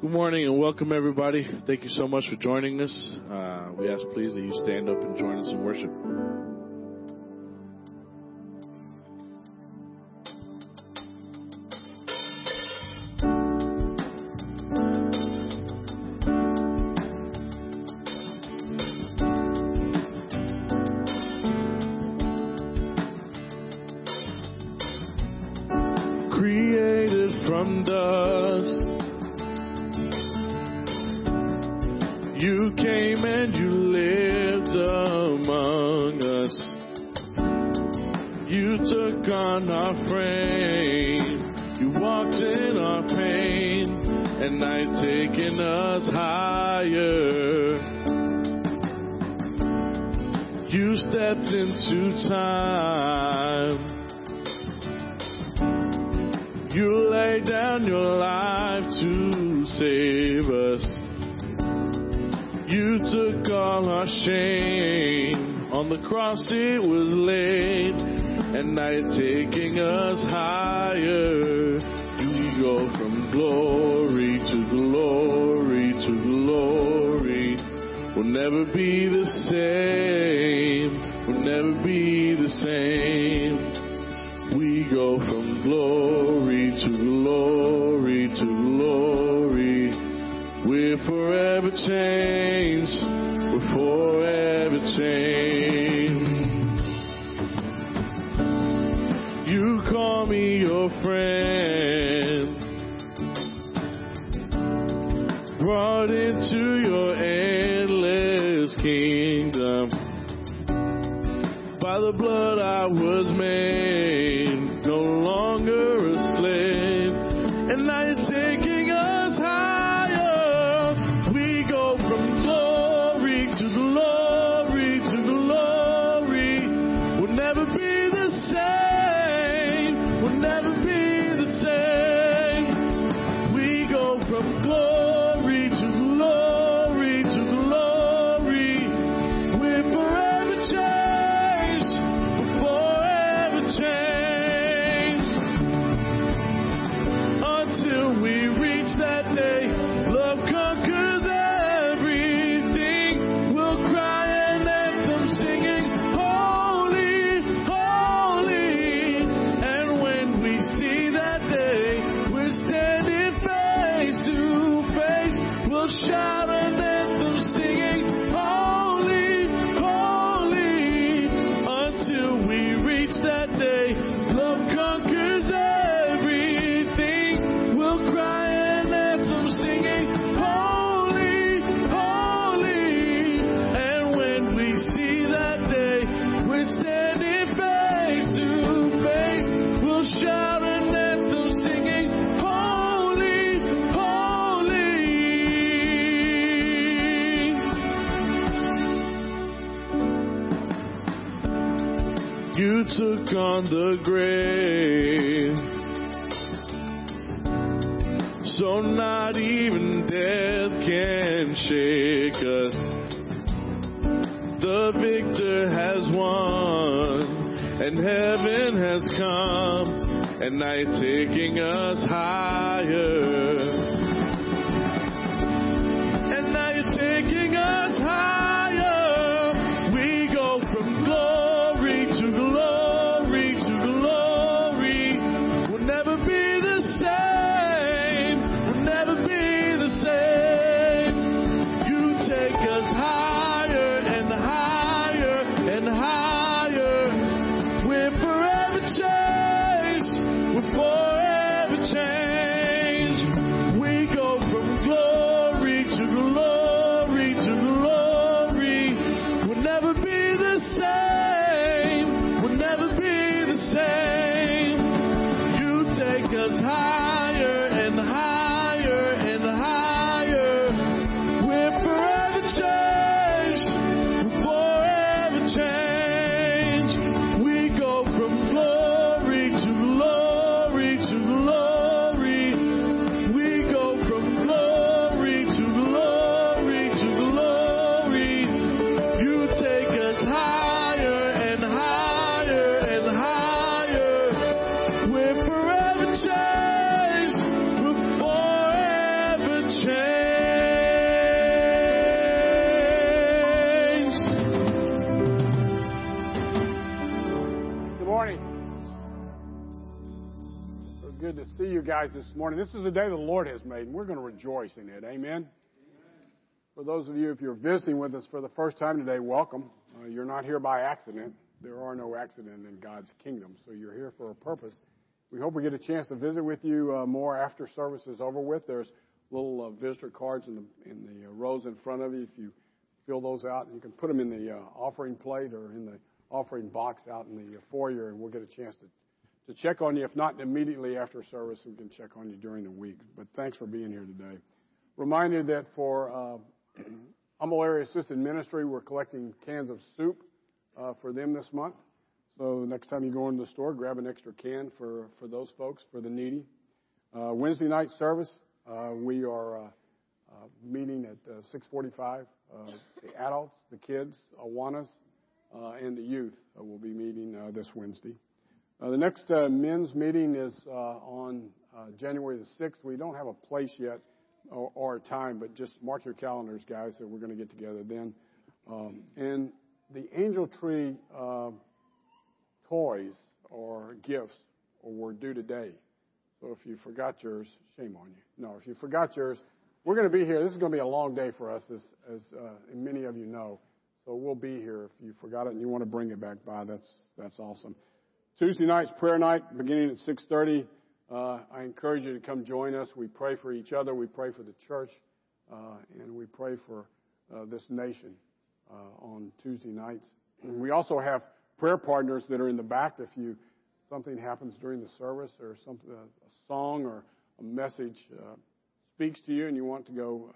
Good morning and welcome, everybody. Thank you so much for joining us. Uh, we ask, please, that you stand up and join us in worship. great. This morning. This is the day the Lord has made, and we're going to rejoice in it. Amen. For those of you, if you're visiting with us for the first time today, welcome. Uh, you're not here by accident. There are no accidents in God's kingdom, so you're here for a purpose. We hope we get a chance to visit with you uh, more after service is over with. There's little uh, visitor cards in the in the uh, rows in front of you. If you fill those out, you can put them in the uh, offering plate or in the offering box out in the foyer, and we'll get a chance to to check on you. If not immediately after service, we can check on you during the week. But thanks for being here today. Reminded that for uh, Humble Area Assisted Ministry, we're collecting cans of soup uh, for them this month. So the next time you go into the store, grab an extra can for, for those folks, for the needy. Uh, Wednesday night service, uh, we are uh, uh, meeting at 6:45. the adults, the kids, Awanas, and the youth will be meeting this Wednesday. Uh, the next uh, men's meeting is uh, on January the 6th. We don't have a place yet or, or a time, but just mark your calendars, guys, that we're going to get together then. Um, and the angel tree toys or gifts were due today. So if you forgot yours, shame on you. No, if you forgot yours, we're going to be here. This is going to be a long day for us, as, as uh, many of you know. So we'll be here. If you forgot it and you want to bring it back by, that's that's awesome. Tuesday night's prayer night, beginning at 6:30. Uh, I encourage you to come join us. We pray for each other. We pray for the church, uh, and we pray for uh, this nation uh, on Tuesday nights. And we also have prayer partners that are in the back. If you something happens during the service, or something, a song or a message uh, speaks to you, and you want to go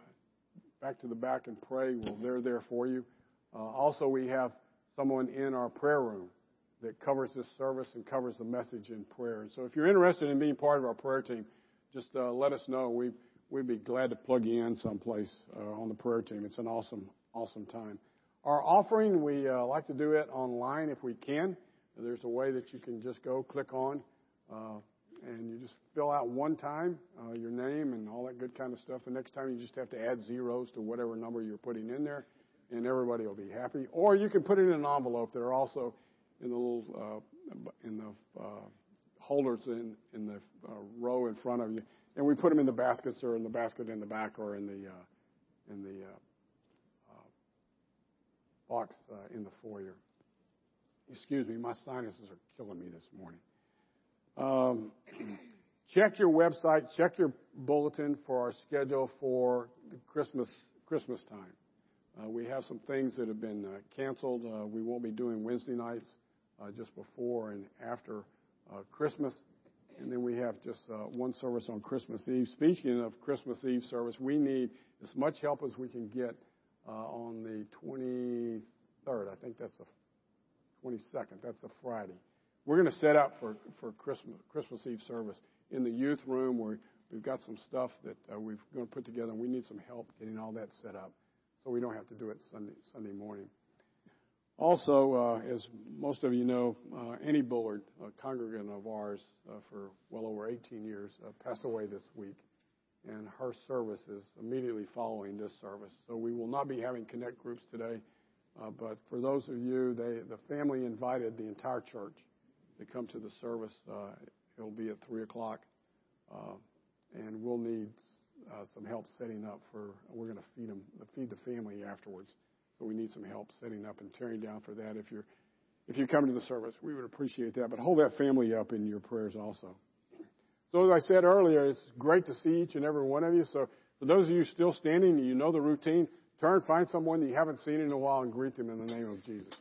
back to the back and pray, well, they're there for you. Uh, also, we have someone in our prayer room that covers this service and covers the message in prayer. And so if you're interested in being part of our prayer team, just uh, let us know. We, we'd be glad to plug you in someplace uh, on the prayer team. It's an awesome, awesome time. Our offering, we uh, like to do it online if we can. There's a way that you can just go click on uh, and you just fill out one time uh, your name and all that good kind of stuff. The next time you just have to add zeros to whatever number you're putting in there, and everybody will be happy. Or you can put it in an envelope. There are also in the little uh, in the uh, holders in in the uh, row in front of you, and we put them in the baskets or in the basket in the back or in the in the box in the foyer. Excuse me, my sinuses are killing me this morning. Um, check your website, check your bulletin for our schedule for Christmas Christmas time. Uh, we have some things that have been uh, canceled. Uh, we won't be doing Wednesday nights just before and after uh, Christmas. And then we have just uh, one service on Christmas Eve. Speaking of Christmas Eve service, we need as much help as we can get uh, on the 23rd. I think that's the 22nd. That's a Friday. We're going to set up for, for Christmas, Christmas Eve service in the youth room where we've got some stuff that uh, we're going to put together, and we need some help getting all that set up so we don't have to do it Sunday, Sunday morning. Also, uh, as most of you know, uh, Annie Bullard, a congregant of ours uh, for well over 18 years, uh, passed away this week, and her service is immediately following this service. So we will not be having connect groups today, uh, but for those of you, they, the family invited the entire church to come to the service. Uh, it'll be at 3 o'clock, and we'll need some help setting up for. We're going to feed them, feed the family afterwards. So we need some help setting up and tearing down for that. If you're if you come to the service, we would appreciate that. But hold that family up in your prayers also. So as I said earlier, it's great to see each and every one of you. So for those of you still standing, you know the routine. Turn, find someone that you haven't seen in a while, and greet them in the name of Jesus.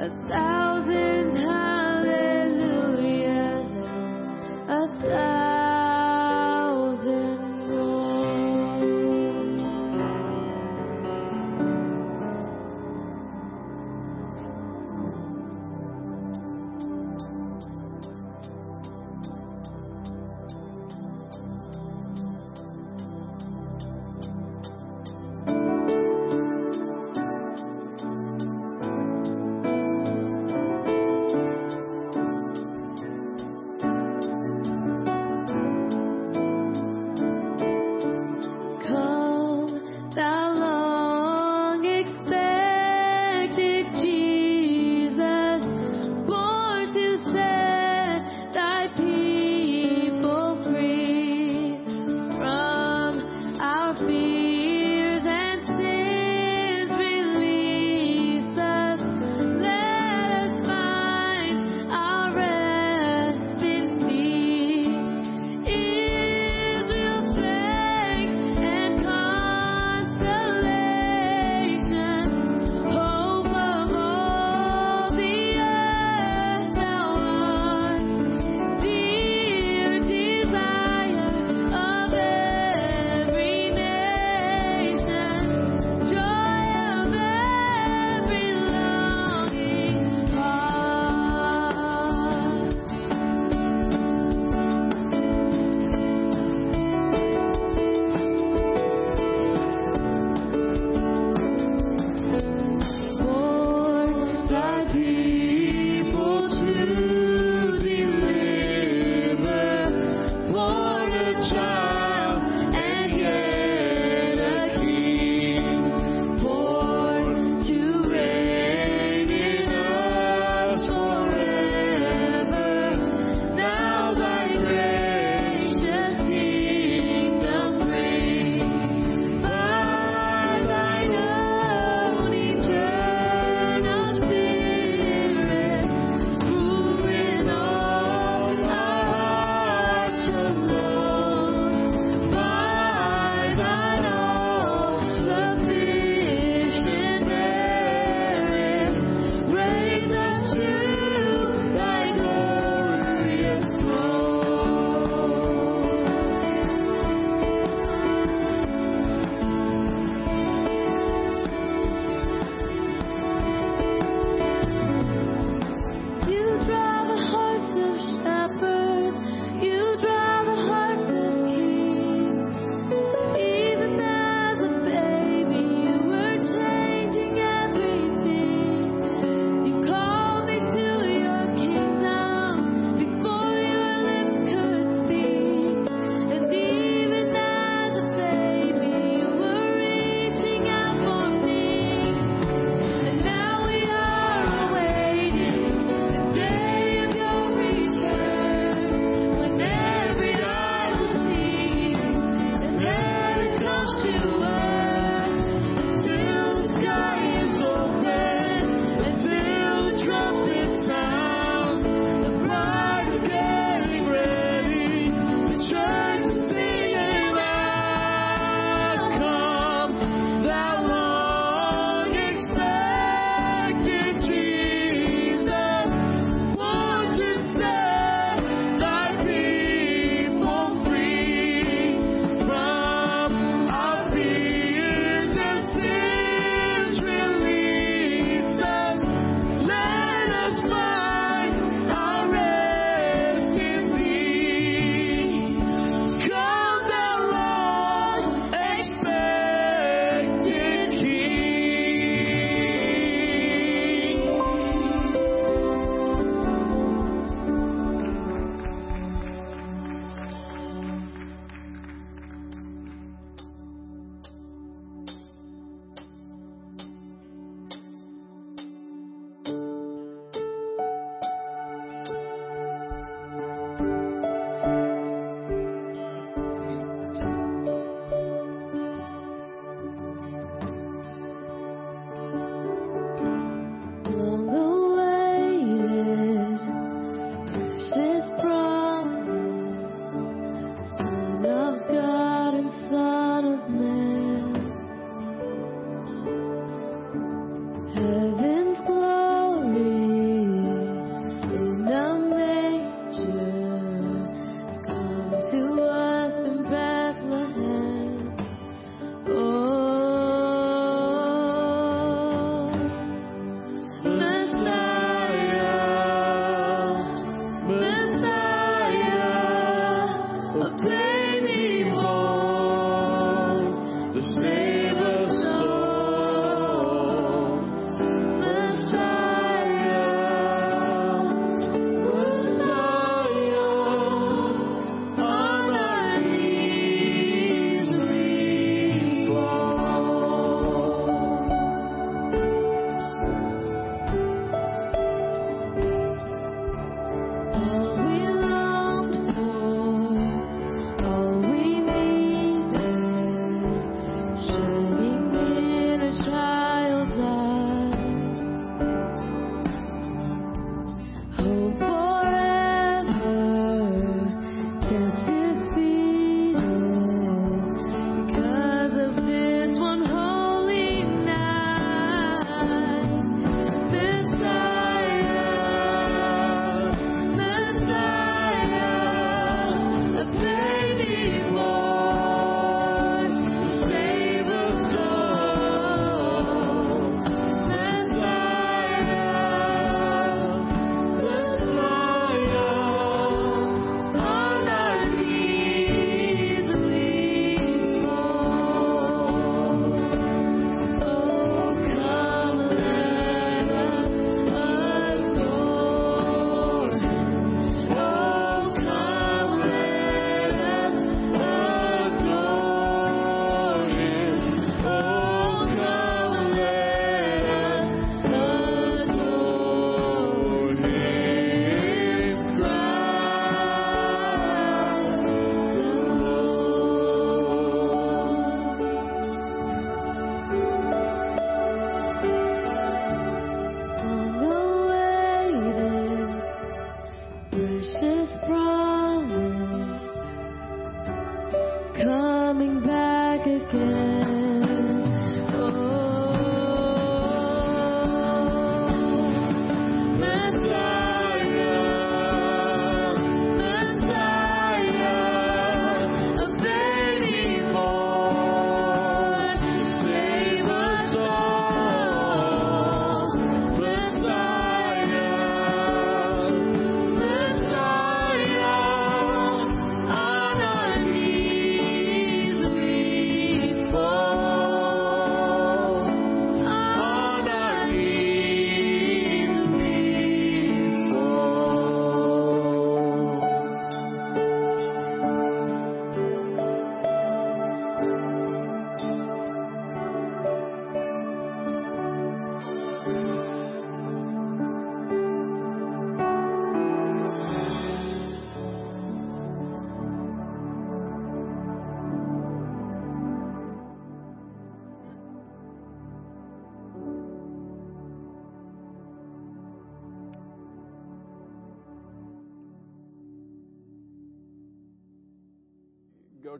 A thousand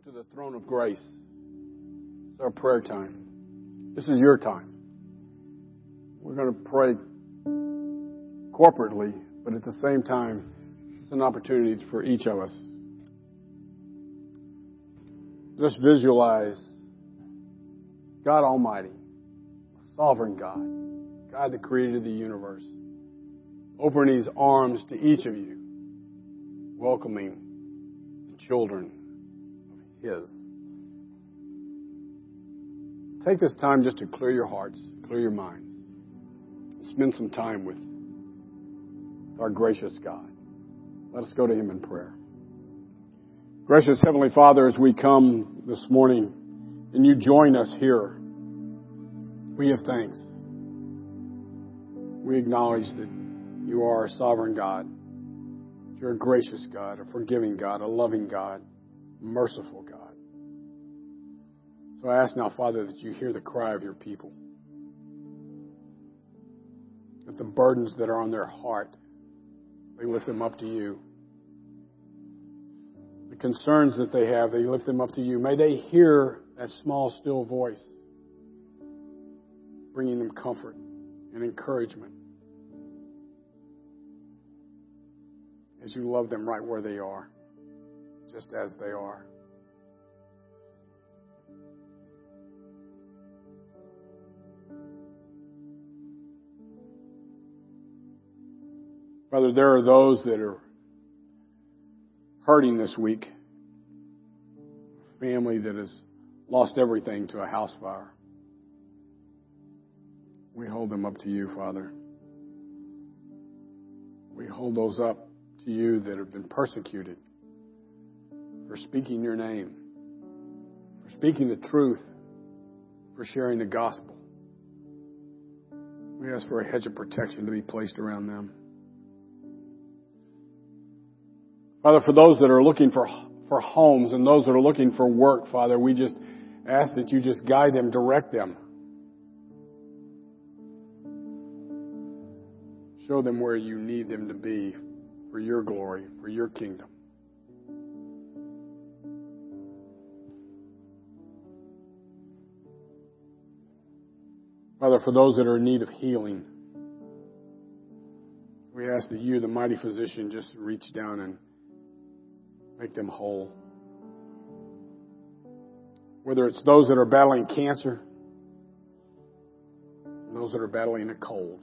to the throne of grace. It's our prayer time. This is your time. We're going to pray corporately, but at the same time, it's an opportunity for each of us. Just visualize God Almighty, sovereign God, God that created the universe, opening His arms to each of you, welcoming the children His. Take this time just to clear your hearts, clear your minds. Spend some time with our gracious God. Let us go to Him in prayer. Gracious Heavenly Father, as we come this morning and you join us here, we give thanks. We acknowledge that you are a sovereign God. You're a gracious God, a forgiving God, a loving God, merciful God. So I ask now, Father, that you hear the cry of your people. That the burdens that are on their heart, they lift them up to you. The concerns that they have, they lift them up to you. May they hear that small, still voice bringing them comfort and encouragement as you love them right where they are, just as they are. Father, there are those that are hurting this week. Family that has lost everything to a house fire. We hold them up to you, Father. We hold those up to you that have been persecuted for speaking your name, for speaking the truth, for sharing the gospel. We ask for a hedge of protection to be placed around them. Father, for those that are looking for, for homes and those that are looking for work, Father, we just ask that you just guide them, direct them. Show them where you need them to be for your glory, for your kingdom. Father, for those that are in need of healing, we ask that you, the mighty physician, just reach down and make them whole. Whether it's those that are battling cancer, those that are battling a cold.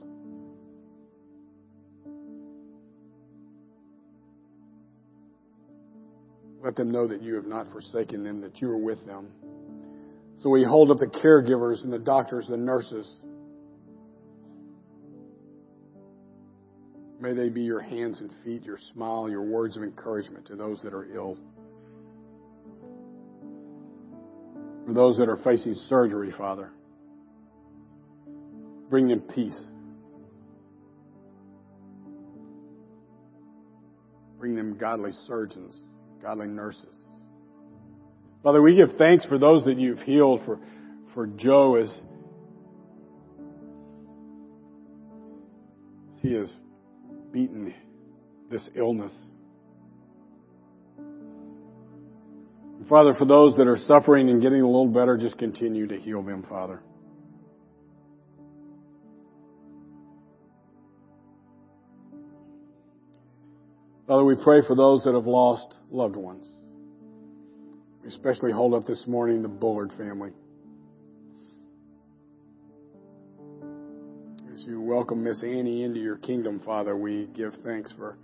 Let them know that you have not forsaken them, that you are with them. So we hold up the caregivers and the doctors, the nurses. May they be your hands and feet, your smile, your words of encouragement to those that are ill. For those that are facing surgery, Father, bring them peace. Bring them godly surgeons, godly nurses. Father, we give thanks for those that you've healed, for, for Joe as, he has beaten this illness. Father, for those that are suffering and getting a little better, just continue to heal them, Father. Father, we pray for those that have lost loved ones. Especially hold up this morning the Bullard family. As you welcome Miss Annie into your kingdom, Father, we give thanks for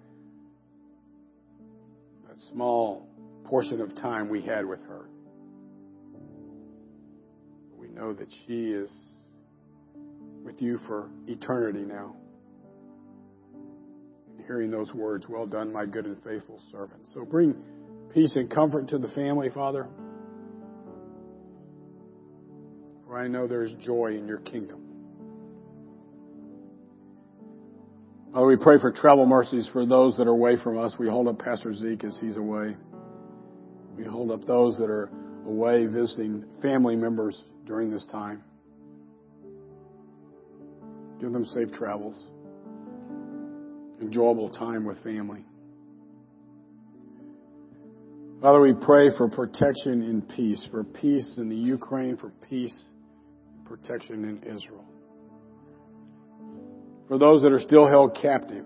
that small portion of time we had with her. We know that she is with you for eternity now. And hearing those words, well done, my good and faithful servant. So bring peace and comfort to the family, Father. For I know there's joy in your kingdom. Father, we pray for travel mercies for those that are away from us. We hold up Pastor Zeke as he's away. We hold up those that are away visiting family members during this time. Give them safe travels, enjoyable time with family. Father, we pray for protection and peace, for peace in the Ukraine, for peace, and protection in Israel. For those that are still held captive,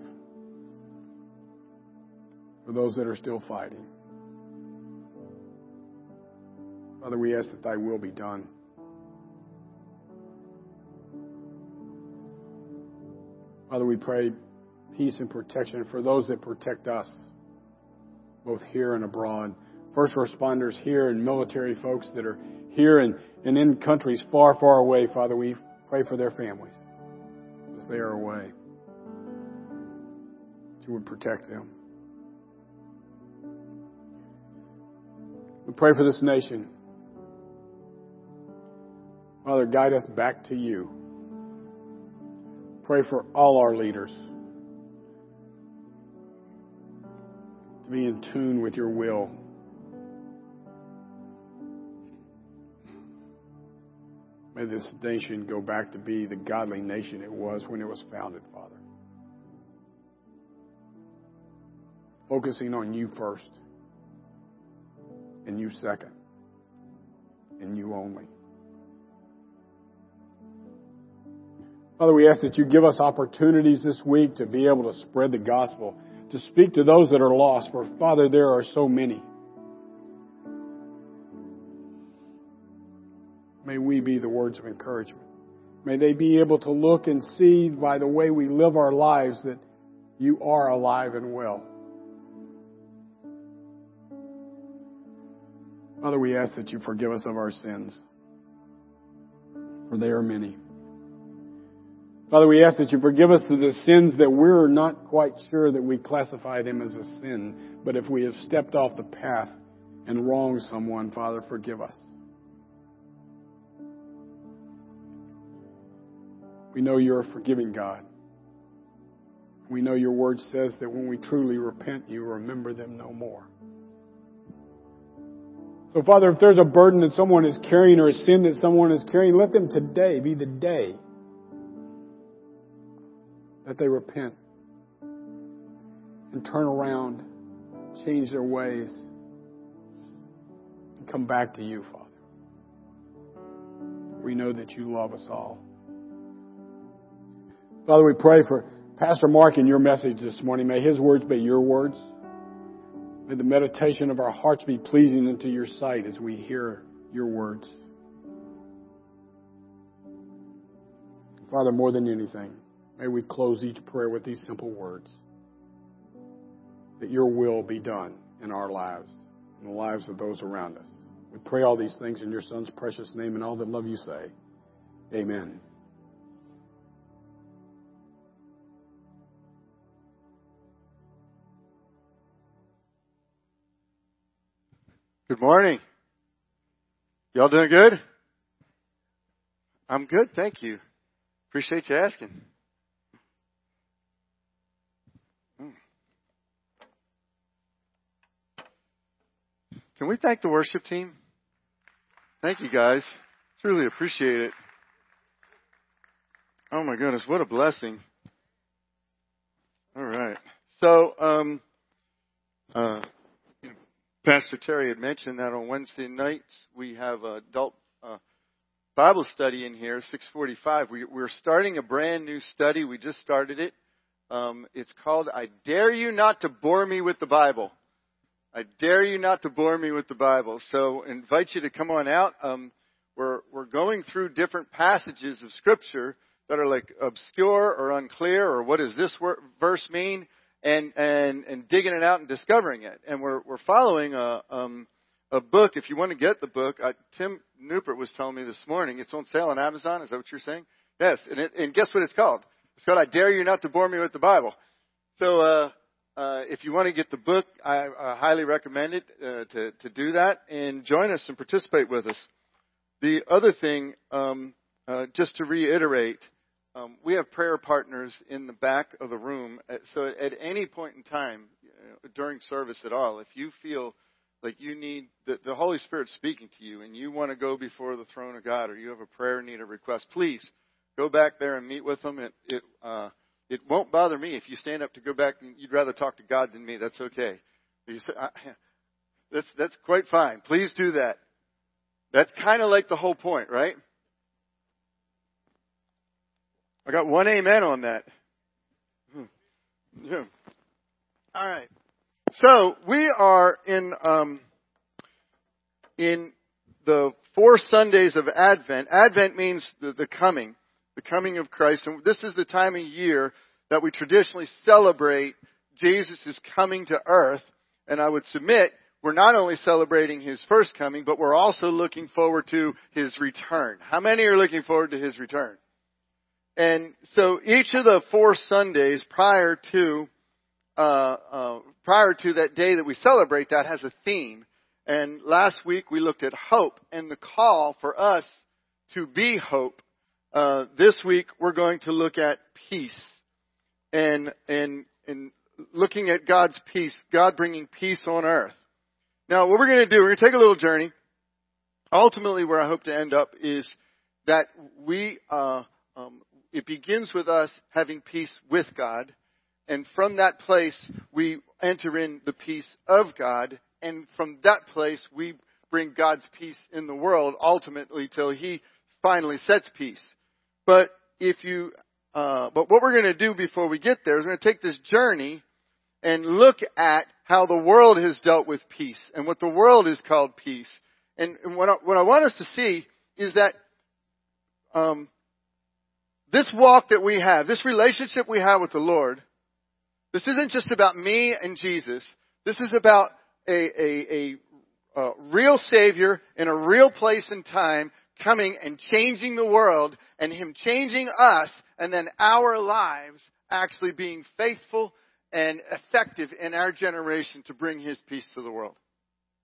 for those that are still fighting. Father, we ask that thy will be done. Father, we pray peace and protection for those that protect us, both here and abroad. First responders here and military folks that are here and, and in countries far, far away, Father, we pray for their families as they are away. You would protect them. We pray for this nation. Father, guide us back to you. Pray for all our leaders to be in tune with your will. May this nation go back to be the godly nation it was when it was founded, Father. Focusing on you first, and you second, and you only. Father, we ask that you give us opportunities this week to be able to spread the gospel, to speak to those that are lost, for Father, there are so many. May we be the words of encouragement. May they be able to look and see by the way we live our lives that you are alive and well. Father, we ask that you forgive us of our sins, for they are many. Father, we ask that you forgive us of the sins that we're not quite sure that we classify them as a sin. But if we have stepped off the path and wronged someone, Father, forgive us. We know you're a forgiving God. We know your word says that when we truly repent, you remember them no more. So, Father, if there's a burden that someone is carrying or a sin that someone is carrying, let them today be the day that they repent and turn around, change their ways, and come back to you, Father. We know that you love us all. Father, we pray for Pastor Mark and your message this morning. May his words be your words. May the meditation of our hearts be pleasing unto your sight as we hear your words. Father, more than anything, May we close each prayer with these simple words that your will be done in our lives, in the lives of those around us. We pray all these things in your Son's precious name, and all that love you say, Amen. Good morning. Y'all doing good? I'm good, thank you. Appreciate you asking. Can we thank the worship team? Thank you guys. Truly appreciate it. Oh my goodness, what a blessing. All right. So, um, uh, Pastor Terry had mentioned that on Wednesday nights we have a adult uh, Bible study in here, 6:45. We, we're starting a brand new study. We just started it. Um, it's called "I Dare You Not to Bore Me with the Bible." I dare you not to bore me with the Bible. So invite you to come on out. Um, we're we're going through different passages of Scripture that are like obscure or unclear, or what does this verse mean, and and and digging it out and discovering it. And we're we're following a um, a book. If you want to get the book, uh, Tim Newport was telling me this morning it's on sale on Amazon. Is that what you're saying? Yes. And it, and guess what it's called? It's called I Dare You Not to Bore Me with the Bible. So. uh uh, if you want to get the book, I, I highly recommend it uh, to to do that and join us and participate with us. The other thing, um, uh, just to reiterate, um, we have prayer partners in the back of the room. Uh, so at any point in time uh, during service at all, if you feel like you need the, the Holy Spirit speaking to you and you want to go before the throne of God or you have a prayer need or request, please go back there and meet with them. It, it uh, it won't bother me if you stand up to go back and you'd rather talk to God than me. That's okay. Say, I, That's, that's quite fine. Please do that. That's kind of like the whole point, right? I got one amen on that. Hmm. Yeah. All right. So we are in um, in the four Sundays of Advent. Advent means the, the coming, the coming of Christ, and this is the time of year that we traditionally celebrate Jesus' coming to earth. And I would submit we're not only celebrating his first coming, but we're also looking forward to his return. How many are looking forward to his return? And so each of the four Sundays prior to uh, uh, prior to that day that we celebrate that has a theme. And last week we looked at hope and the call for us to be hope. Uh, this week we're going to look at peace and and and looking at God's peace, God bringing peace on earth. Now, what we're going to do, we're going to take a little journey. Ultimately, where I hope to end up is that we uh, um, it begins with us having peace with God, and from that place we enter in the peace of God, and from that place we bring God's peace in the world ultimately till He finally sets peace. But if you, uh, but what we're going to do before we get there is we're going to take this journey and look at how the world has dealt with peace and what the world is called peace. And, and what, I, what I want us to see is that um, this walk that we have, this relationship we have with the Lord, this isn't just about me and Jesus. This is about a, a, a, a real Savior in a real place and time coming and changing the world and Him changing us and then our lives actually being faithful and effective in our generation to bring His peace to the world.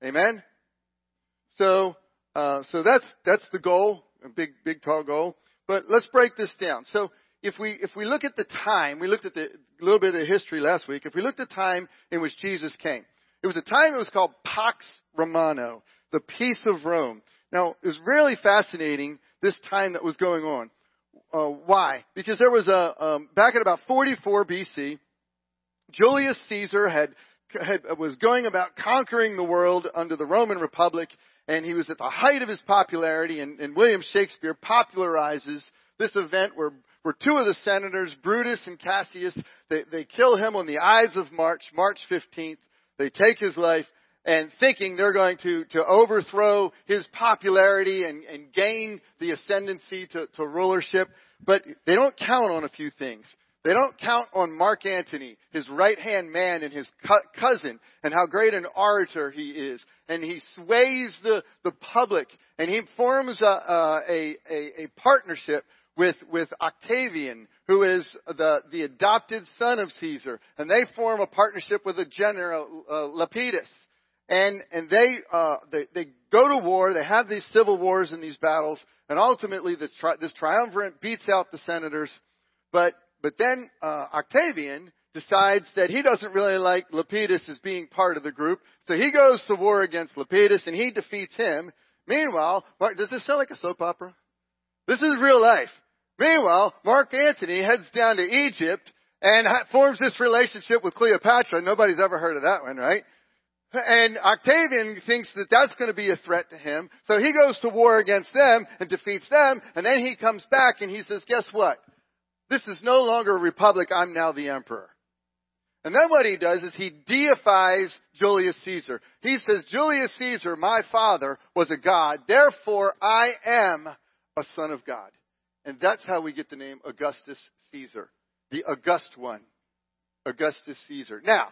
Amen? So, uh, so that's, that's the goal, a big, big, tall goal. But let's break this down. So if we, if we look at the time, we looked at the little bit of history last week. If we looked at the time in which Jesus came, it was a time that was called Pax Romana, the peace of Rome. Now, it was really fascinating this time that was going on. Uh, why? Because there was a um, back at about 44 BC, Julius Caesar had, had was going about conquering the world under the Roman Republic, and he was at the height of his popularity. And, and William Shakespeare popularizes this event where where two of the senators, Brutus and Cassius, they, they kill him on the Ides of March, March 15th. They take his life and thinking they're going to, to overthrow his popularity and, and gain the ascendancy to, to rulership. But they don't count on a few things. They don't count on Mark Antony, his right hand man and his cousin, and how great an orator he is. And he sways the, the public, and he forms a, a, a, a partnership with, with Octavian, who is the, the adopted son of Caesar. And they form a partnership with the general, uh, Lepidus. And, and they, uh, they, they go to war, they have these civil wars and these battles, and ultimately tri- this triumvirate beats out the senators. But but then uh, Octavian decides that he doesn't really like Lepidus as being part of the group, so he goes to war against Lepidus and he defeats him. Meanwhile, Mark, does this sound like a soap opera? This is real life. Meanwhile, Mark Antony heads down to Egypt and forms this relationship with Cleopatra. Nobody's ever heard of that one, right? And Octavian thinks that that's going to be a threat to him. So he goes to war against them and defeats them. And then he comes back and he says, guess what? This is no longer a republic. I'm now the emperor. And then what he does is he deifies Julius Caesar. He says, Julius Caesar, my father, was a god. Therefore, I am a son of God. And that's how we get the name Augustus Caesar. The August one. Augustus Caesar. Now,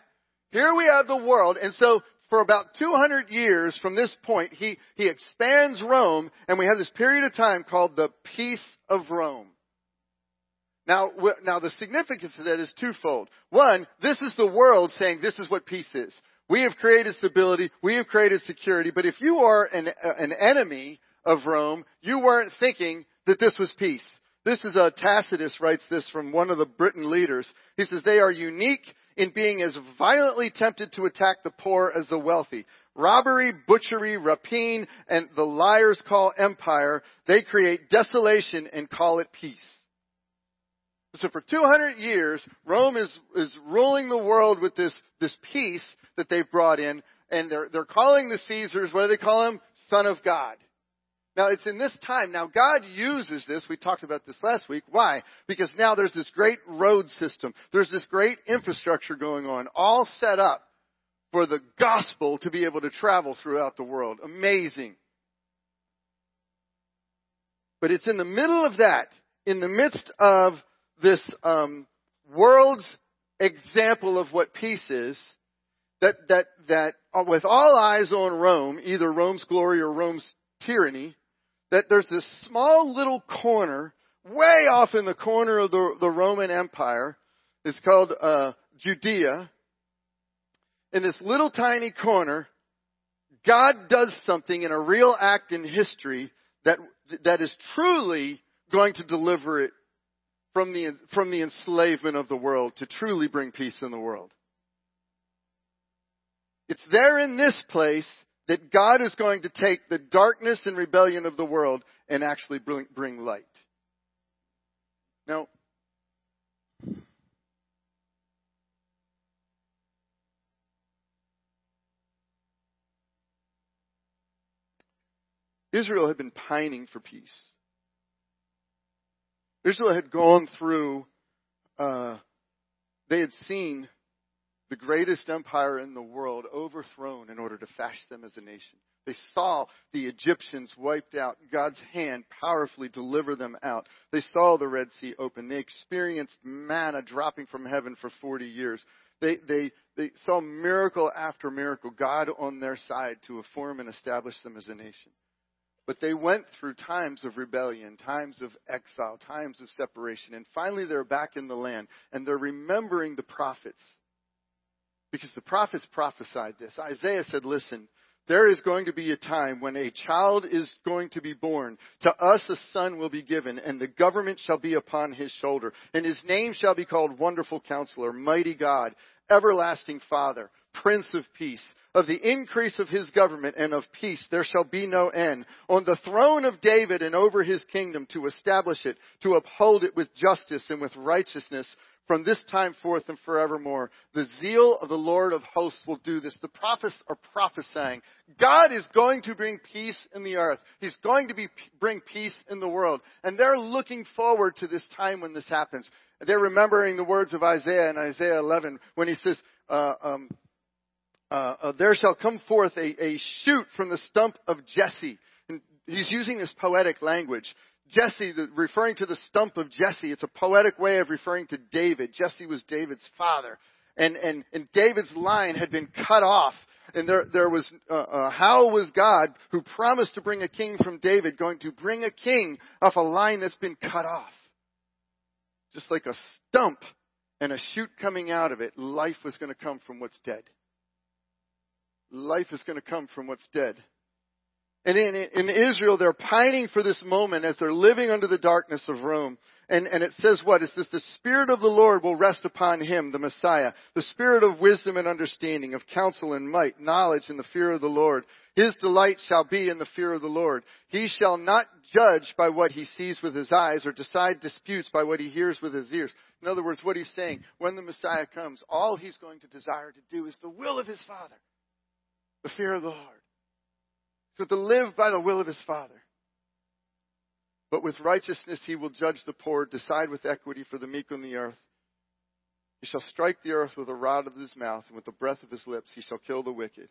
here we have the world. And so for about 200 years from this point, he, he expands Rome and we have this period of time called the Peace of Rome. Now, now the significance of that is twofold. One, this is the world saying this is what peace is. We have created stability. We have created security. But if you are an, an enemy of Rome, you weren't thinking that this was peace. This is a Tacitus writes this from one of the Britain leaders. He says they are unique in being as violently tempted to attack the poor as the wealthy. Robbery, butchery, rapine, and the liars call empire. They create desolation and call it peace. So for 200 years, Rome is, is ruling the world with this, this peace that they've brought in. and they're, they're calling the Caesars, what do they call him? Son of God. Now it's in this time. Now God uses this. We talked about this last week. Why? Because now there's this great road system. There's this great infrastructure going on, all set up for the gospel to be able to travel throughout the world. Amazing. But it's in the middle of that, in the midst of this um, world's example of what peace is, that that that uh, with all eyes on Rome, either Rome's glory or Rome's tyranny, that there's this small little corner, way off in the corner of the, the Roman Empire. It's called uh, Judea. In this little tiny corner, God does something in a real act in history that that is truly going to deliver it from the from the enslavement of the world to truly bring peace in the world. It's there in this place that God is going to take the darkness and rebellion of the world and actually bring, bring light. Now, Israel had been pining for peace. Israel had gone through, uh, they had seen the greatest empire in the world overthrown in order to fashion them as a nation. They saw the Egyptians wiped out, God's hand powerfully deliver them out. They saw the Red Sea open. They experienced manna dropping from heaven for 40 years. They, they, they saw miracle after miracle, God on their side to form and establish them as a nation. But they went through times of rebellion, times of exile, times of separation, and finally they're back in the land and they're remembering the prophets because the prophets prophesied this. Isaiah said, listen, there is going to be a time when a child is going to be born. To us a son will be given, and the government shall be upon his shoulder. And his name shall be called Wonderful Counselor, Mighty God, Everlasting Father, Prince of Peace. Of the increase of his government and of peace there shall be no end. On the throne of David and over his kingdom to establish it, to uphold it with justice and with righteousness from this time forth and forevermore. The zeal of the Lord of hosts will do this. The prophets are prophesying. God is going to bring peace in the earth. He's going to be, bring peace in the world. And they're looking forward to this time when this happens. They're remembering the words of Isaiah in Isaiah 11 when he says, uh, um, uh, uh, there shall come forth a, a shoot from the stump of Jesse. And he's using this poetic language. Jesse, referring to the stump of Jesse, it's a poetic way of referring to David. Jesse was David's father. And, and, and David's line had been cut off. And there, there was, uh, uh, how was God, who promised to bring a king from David, going to bring a king off a line that's been cut off? Just like a stump and a shoot coming out of it, life was going to come from what's dead. Life is going to come from what's dead. And in, in Israel, they're pining for this moment as they're living under the darkness of Rome. And, and it says what? It says the Spirit of the Lord will rest upon him, the Messiah. The Spirit of wisdom and understanding, of counsel and might, knowledge and the fear of the Lord. His delight shall be in the fear of the Lord. He shall not judge by what he sees with his eyes or decide disputes by what he hears with his ears. In other words, what he's saying, when the Messiah comes, all he's going to desire to do is the will of his Father. The fear of the Lord. So to live by the will of his Father. But with righteousness he will judge the poor, decide with equity for the meek on the earth. He shall strike the earth with a rod of his mouth, and with the breath of his lips he shall kill the wicked.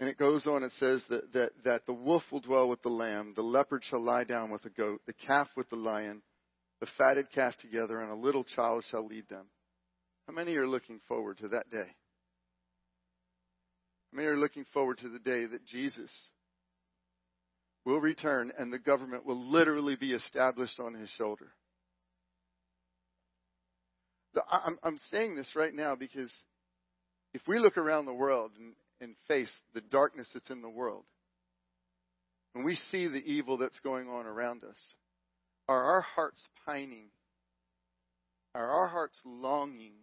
And it goes on, it says that, that, that the wolf will dwell with the lamb, the leopard shall lie down with the goat, the calf with the lion, the fatted calf together, and a little child shall lead them. How many are looking forward to that day? Many are looking forward to the day that Jesus will return and the government will literally be established on his shoulder. I'm, saying this right now because if we look around the world and face the darkness that's in the world, and we see the evil that's going on around us, are our hearts pining? Are our hearts longing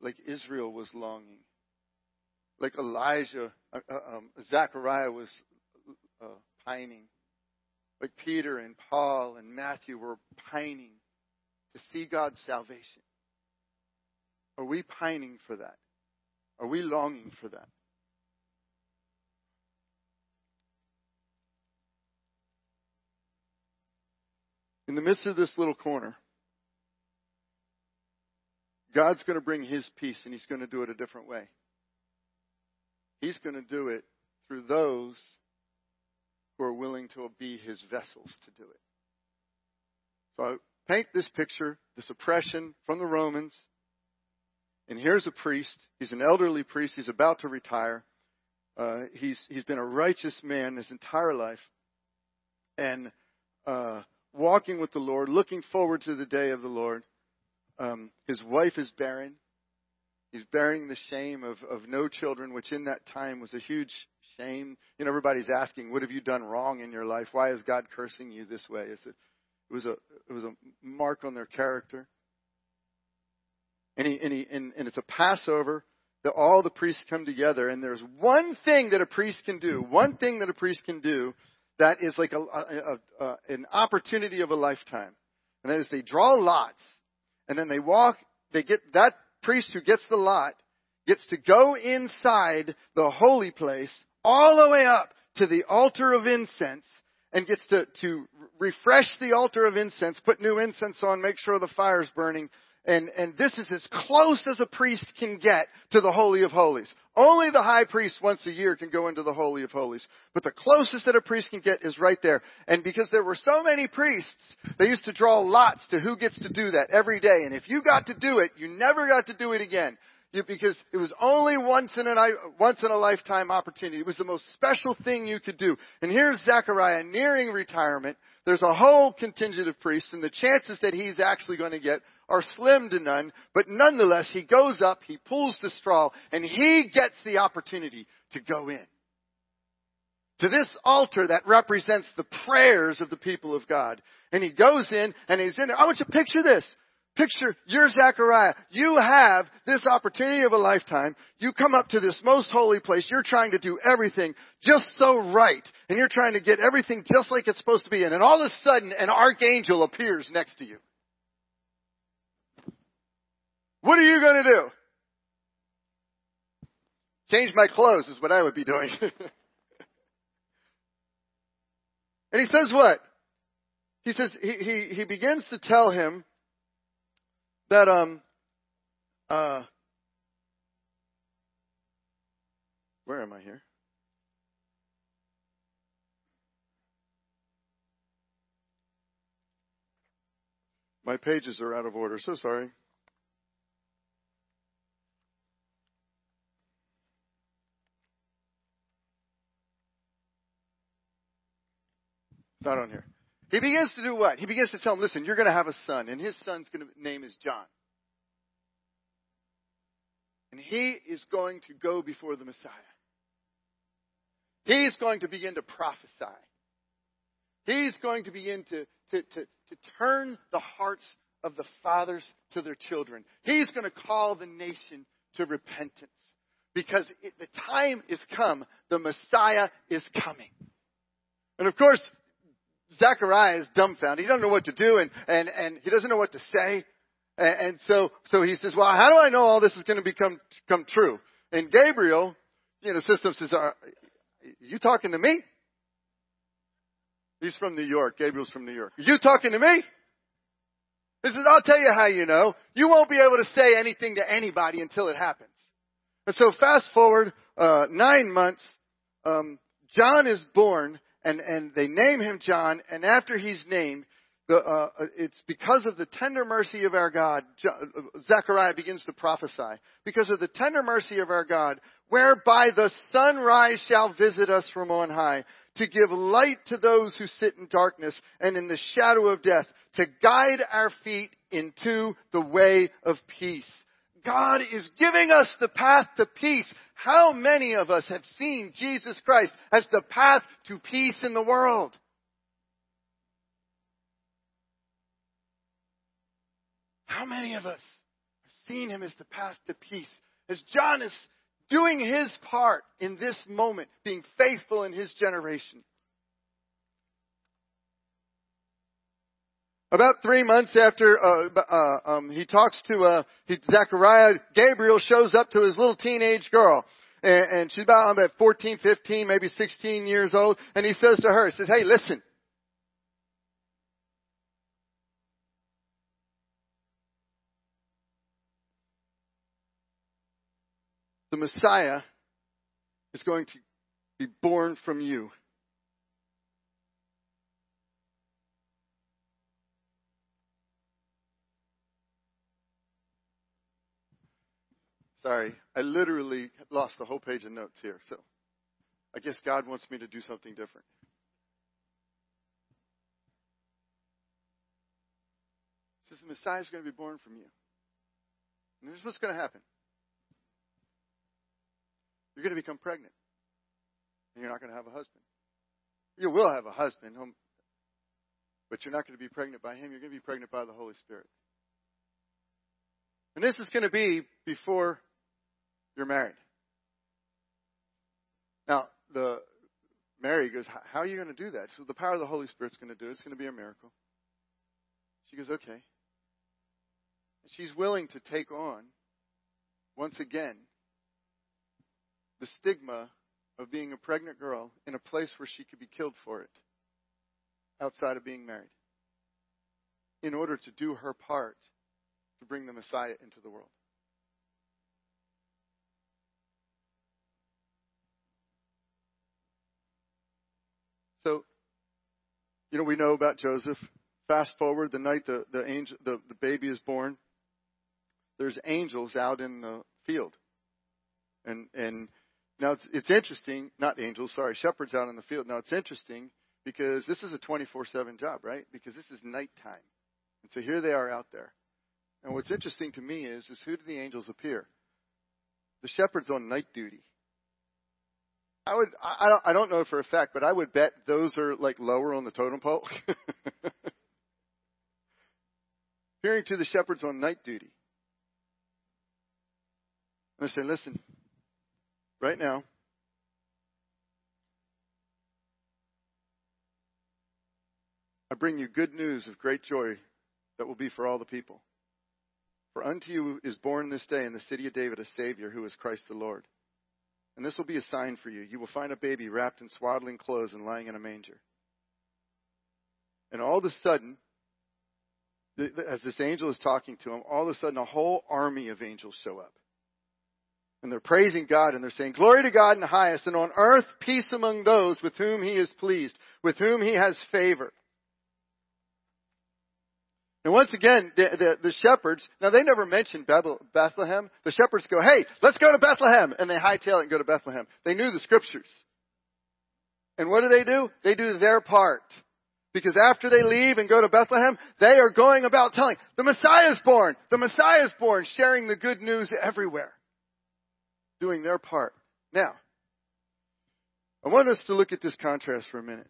like Israel was longing? Like Elijah, uh, uh, um, Zechariah was uh, pining, like Peter and Paul and Matthew were pining to see God's salvation. Are we pining for that? Are we longing for that? In the midst of this little corner, God's going to bring His peace and He's going to do it a different way. He's going to do it through those who are willing to be His vessels to do it. So I paint this picture, this oppression from the Romans. And here's a priest. He's an elderly priest. He's about to retire. Uh, he's he's been a righteous man his entire life, and uh, walking with the Lord, looking forward to the day of the Lord. Um, his wife is barren. He's bearing the shame of, of no children, which in that time was a huge shame. You know, everybody's asking, "What have you done wrong in your life? Why is God cursing you this way?" It's a, it was a it was a mark on their character. And he, and, he, and, and it's a Passover that all the priests come together, and there's one thing that a priest can do, one thing that a priest can do that is like a, a, a, an opportunity of a lifetime. And that is they draw lots, and then they walk, they get, that priest who gets the lot gets to go inside the holy place all the way up to the altar of incense and gets to, to refresh the altar of incense, put new incense on, make sure the fire's burning, and, and this is as close as a priest can get to the Holy of Holies. Only the high priest once a year can go into the Holy of Holies. But the closest that a priest can get is right there. And because there were so many priests, they used to draw lots to who gets to do that every day. And if you got to do it, you never got to do it again. You, because it was only once in, a, once in a lifetime opportunity. It was the most special thing you could do. And here's Zechariah nearing retirement. There's a whole contingent of priests, and the chances that he's actually going to get are slim to none, but nonetheless, he goes up, he pulls the straw, and he gets the opportunity to go in. To this altar that represents the prayers of the people of God. And he goes in, and he's in there. I want you to picture this. Picture, you're Zechariah. You have this opportunity of a lifetime. You come up to this most holy place. You're trying to do everything just so right. And you're trying to get everything just like it's supposed to be. And all of a sudden, an archangel appears next to you. What are you going to do? Change my clothes is what I would be doing. and he says what? He says, he, he, he begins to tell him that, um, uh, where am I here? My pages are out of order, so sorry. It's not on here. He begins to do what? He begins to tell him, listen, you're going to have a son, and his son's going to, name is John. And he is going to go before the Messiah. He's going to begin to prophesy. He's going to begin to, to, to, to turn the hearts of the fathers to their children. He's going to call the nation to repentance. Because it, the time is come. The Messiah is coming. And of course, Zechariah is dumbfounded. He doesn't know what to do and, and, and he doesn't know what to say. And, and so, so he says, well, how do I know all this is going to become, come true? And Gabriel, you know, system says, are you talking to me? He's from New York. Gabriel's from New York. Are you talking to me? He says, I'll tell you how you know. You won't be able to say anything to anybody until it happens. And so fast forward, uh, nine months, um, John is born and, and they name him John, and after he's named, the, uh, it's because of the tender mercy of our God, Zechariah begins to prophesy. Because of the tender mercy of our God, whereby the sunrise shall visit us from on high, to give light to those who sit in darkness and in the shadow of death, to guide our feet into the way of peace. God is giving us the path to peace. How many of us have seen Jesus Christ as the path to peace in the world? How many of us have seen him as the path to peace? As John is doing his part in this moment, being faithful in his generation. About three months after uh, uh, um, he talks to uh, he, Zechariah, Gabriel shows up to his little teenage girl, and, and she's about about 14, 15, maybe 16 years old, and he says to her, he says, "Hey, listen." The Messiah is going to be born from you. Sorry, I literally lost the whole page of notes here. So I guess God wants me to do something different. He says the Messiah is going to be born from you. And here's what's going to happen. You're going to become pregnant. And you're not going to have a husband. You will have a husband, but you're not going to be pregnant by him. You're going to be pregnant by the Holy Spirit. And this is going to be before you're married. Now, the Mary goes, How are you going to do that? So the power of the Holy Spirit's going to do it. It's going to be a miracle. She goes, Okay. And she's willing to take on, once again, the stigma of being a pregnant girl in a place where she could be killed for it outside of being married in order to do her part to bring the Messiah into the world. So, you know, we know about Joseph. Fast forward the night the, the angel the, the baby is born. There's angels out in the field. And and now it's it's interesting, not angels, sorry, shepherds out in the field. Now it's interesting because this is a 24/7 job, right? Because this is nighttime. And so here they are out there. And what's interesting to me is is who do the angels appear? The shepherds on night duty. I would I don't I don't know for a fact, but I would bet those are like lower on the totem pole. Appearing to the shepherds on night duty. And They say, listen, right now, I bring you good news of great joy that will be for all the people. For unto you is born this day in the city of David a Savior who is Christ the Lord. And this will be a sign for you. You will find a baby wrapped in swaddling clothes and lying in a manger. And all of a sudden, as this angel is talking to him, all of a sudden a whole army of angels show up. And they're praising God and they're saying, Glory to God in the highest, and on earth peace among those with whom he is pleased, with whom he has favor. And once again, the, the, the, shepherds, now they never mentioned Bethlehem. The shepherds go, hey, let's go to Bethlehem. And they hightail it and go to Bethlehem. They knew the scriptures. And what do they do? They do their part. Because after they leave and go to Bethlehem, they are going about telling, the Messiah is born! The Messiah is born! Sharing the good news everywhere. Doing their part. Now, I want us to look at this contrast for a minute.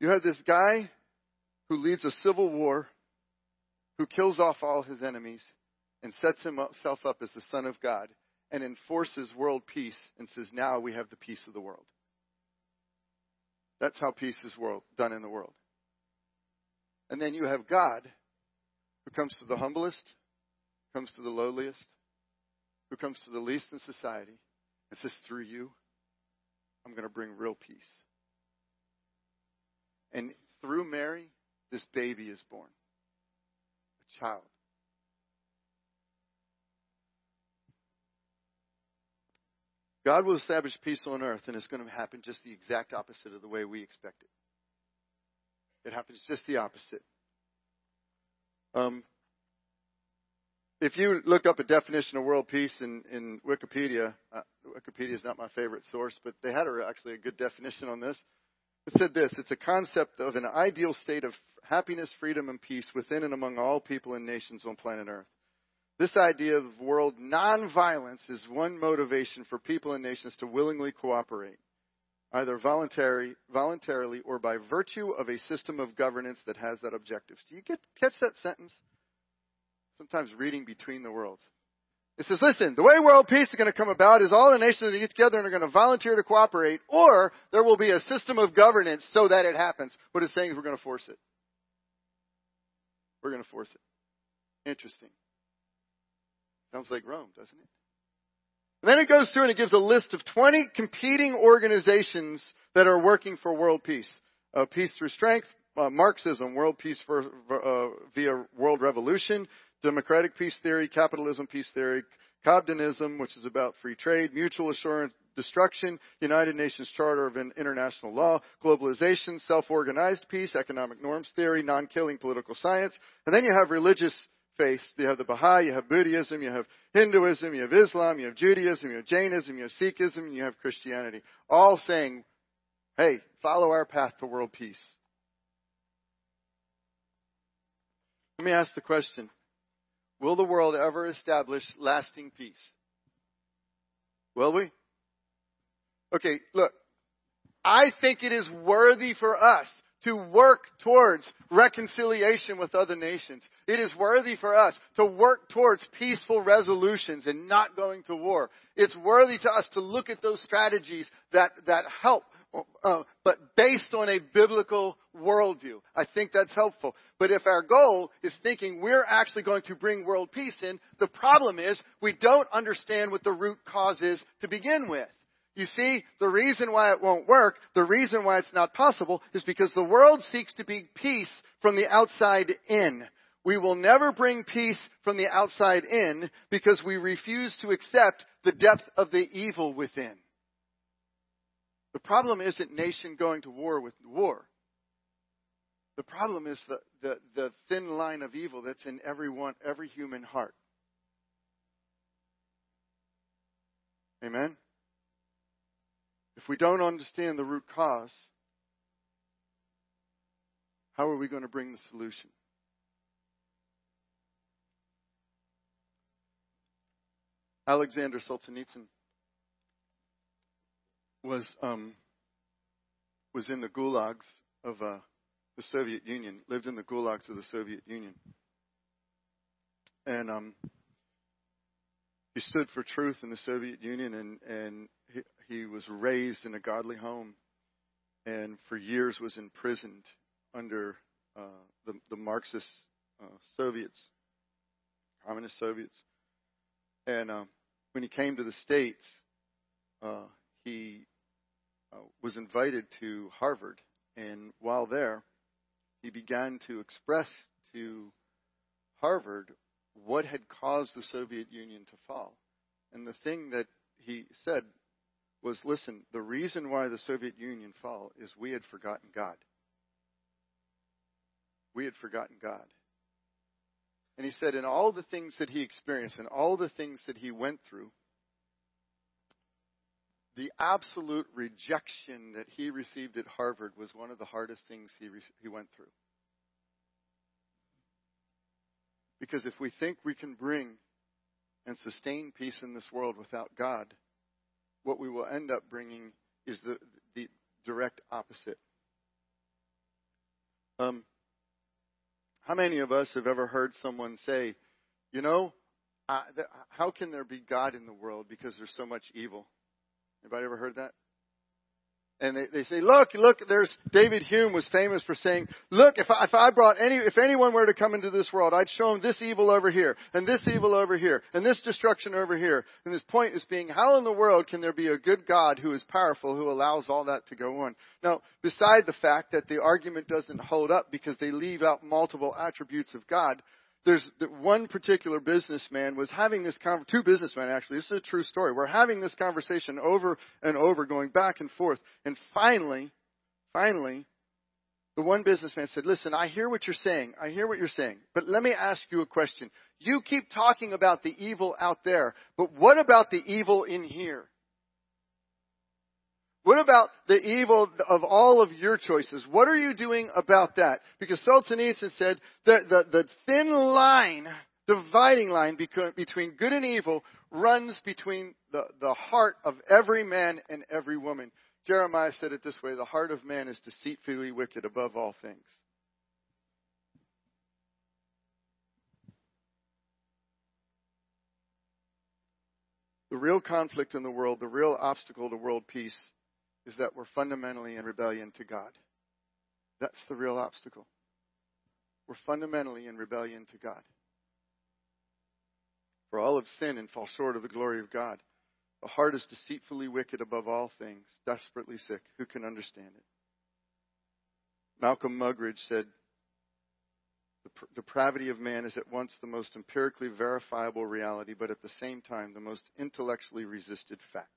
You have this guy who leads a civil war, who kills off all his enemies, and sets himself up as the Son of God, and enforces world peace and says, Now we have the peace of the world. That's how peace is world, done in the world. And then you have God, who comes to the humblest, comes to the lowliest, who comes to the least in society, and says, Through you, I'm going to bring real peace. And through Mary, this baby is born a child. God will establish peace on earth, and it's going to happen just the exact opposite of the way we expect it. It happens just the opposite. Um, if you look up a definition of world peace in, in Wikipedia, uh, Wikipedia is not my favorite source, but they had a, actually a good definition on this. It said this it's a concept of an ideal state of happiness, freedom, and peace within and among all people and nations on planet Earth. This idea of world nonviolence is one motivation for people and nations to willingly cooperate, either voluntary, voluntarily or by virtue of a system of governance that has that objective. Do you get, catch that sentence? Sometimes reading between the worlds. It says, listen, the way world peace is going to come about is all the nations that get together and are going to volunteer to cooperate, or there will be a system of governance so that it happens. What it's saying is we're going to force it. we're going to force it. Interesting. Sounds like Rome, doesn't it? And then it goes through and it gives a list of 20 competing organizations that are working for world peace. Uh, peace through strength, uh, Marxism, world peace for, uh, via world revolution, democratic peace theory, capitalism peace theory, Cobdenism, which is about free trade, mutual assurance, destruction, United Nations Charter of International Law, globalization, self-organized peace, economic norms theory, non-killing political science, and then you have religious faiths. You have the Baha'i, you have Buddhism, you have Hinduism, you have Islam, you have Judaism, you have Jainism, you have Sikhism, and you have Christianity. All saying, hey, follow our path to world peace. Let me ask the question. Will the world ever establish lasting peace? Will we? Okay, look. I think it is worthy for us to work towards reconciliation with other nations. It is worthy for us to work towards peaceful resolutions and not going to war. It's worthy to us to look at those strategies that, that help, uh, but based on a biblical worldview. I think that's helpful. But if our goal is thinking we're actually going to bring world peace in, the problem is we don't understand what the root cause is to begin with. You see, the reason why it won't work, the reason why it's not possible, is because the world seeks to be peace from the outside in. We will never bring peace from the outside in because we refuse to accept the depth of the evil within. The problem isn't nation going to war with war. The problem is the, the, the thin line of evil that's in everyone, every human heart. Amen? If we don't understand the root cause, how are we going to bring the solution? Alexander Solzhenitsyn was um, was in the gulags of uh, the Soviet Union, lived in the gulags of the Soviet Union, and um, he stood for truth in the Soviet Union, and and he was raised in a godly home, and for years was imprisoned under uh, the, the Marxist uh, Soviets, communist Soviets. And uh, when he came to the States, uh, he uh, was invited to Harvard. And while there, he began to express to Harvard what had caused the Soviet Union to fall. And the thing that he said was listen, the reason why the Soviet Union fell is we had forgotten God. We had forgotten God. And he said, in all the things that he experienced and all the things that he went through, the absolute rejection that he received at Harvard was one of the hardest things he, re- he went through. Because if we think we can bring and sustain peace in this world without God, what we will end up bringing is the, the direct opposite. Um, how many of us have ever heard someone say, you know, th- how can there be God in the world because there's so much evil? Anybody ever heard that? And they, they say, look, look, there's, David Hume was famous for saying, look, if I, if I brought any, if anyone were to come into this world, I'd show them this evil over here, and this evil over here, and this destruction over here. And this point is being, how in the world can there be a good God who is powerful, who allows all that to go on? Now, beside the fact that the argument doesn't hold up because they leave out multiple attributes of God, there's one particular businessman was having this con- two businessmen actually this is a true story we're having this conversation over and over going back and forth and finally finally the one businessman said listen i hear what you're saying. I hear what you're saying but let me ask you a question. You keep talking about the evil out there but what about the evil in here what about the evil of all of your choices? What are you doing about that? Because Solzhenitsyn said that the, the thin line, dividing line between good and evil runs between the, the heart of every man and every woman. Jeremiah said it this way, the heart of man is deceitfully wicked above all things. The real conflict in the world, the real obstacle to world peace is that we're fundamentally in rebellion to God. That's the real obstacle. we're fundamentally in rebellion to God. For all have sinned and fall short of the glory of God. The heart is deceitfully wicked above all things, desperately sick. Who can understand it? Malcolm Muggeridge said, the depravity of man is at once the most empirically verifiable reality, but at the same time the most intellectually resisted fact.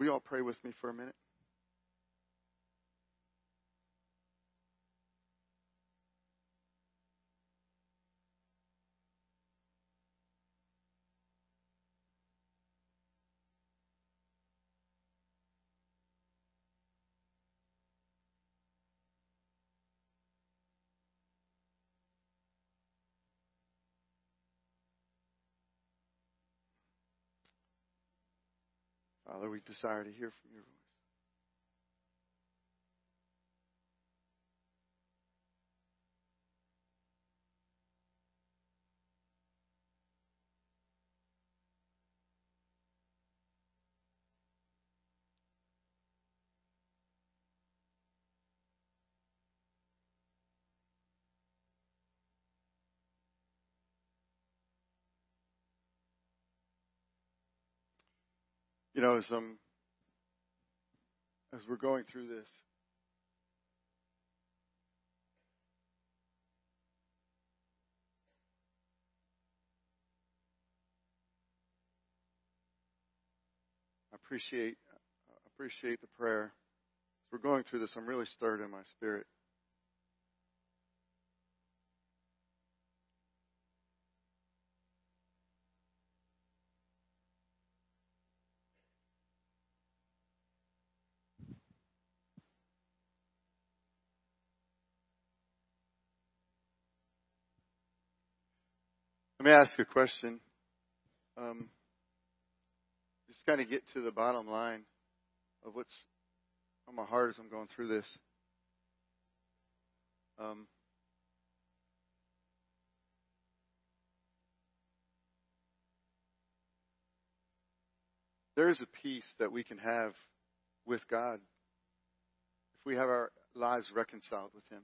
You all pray with me for a minute? Father, we desire to hear from your voice. You know, as um, as we're going through this, I appreciate I appreciate the prayer. As we're going through this, I'm really stirred in my spirit. Let me ask a question. Um, just kind of get to the bottom line of what's on my heart as I'm going through this. Um, there is a peace that we can have with God if we have our lives reconciled with Him.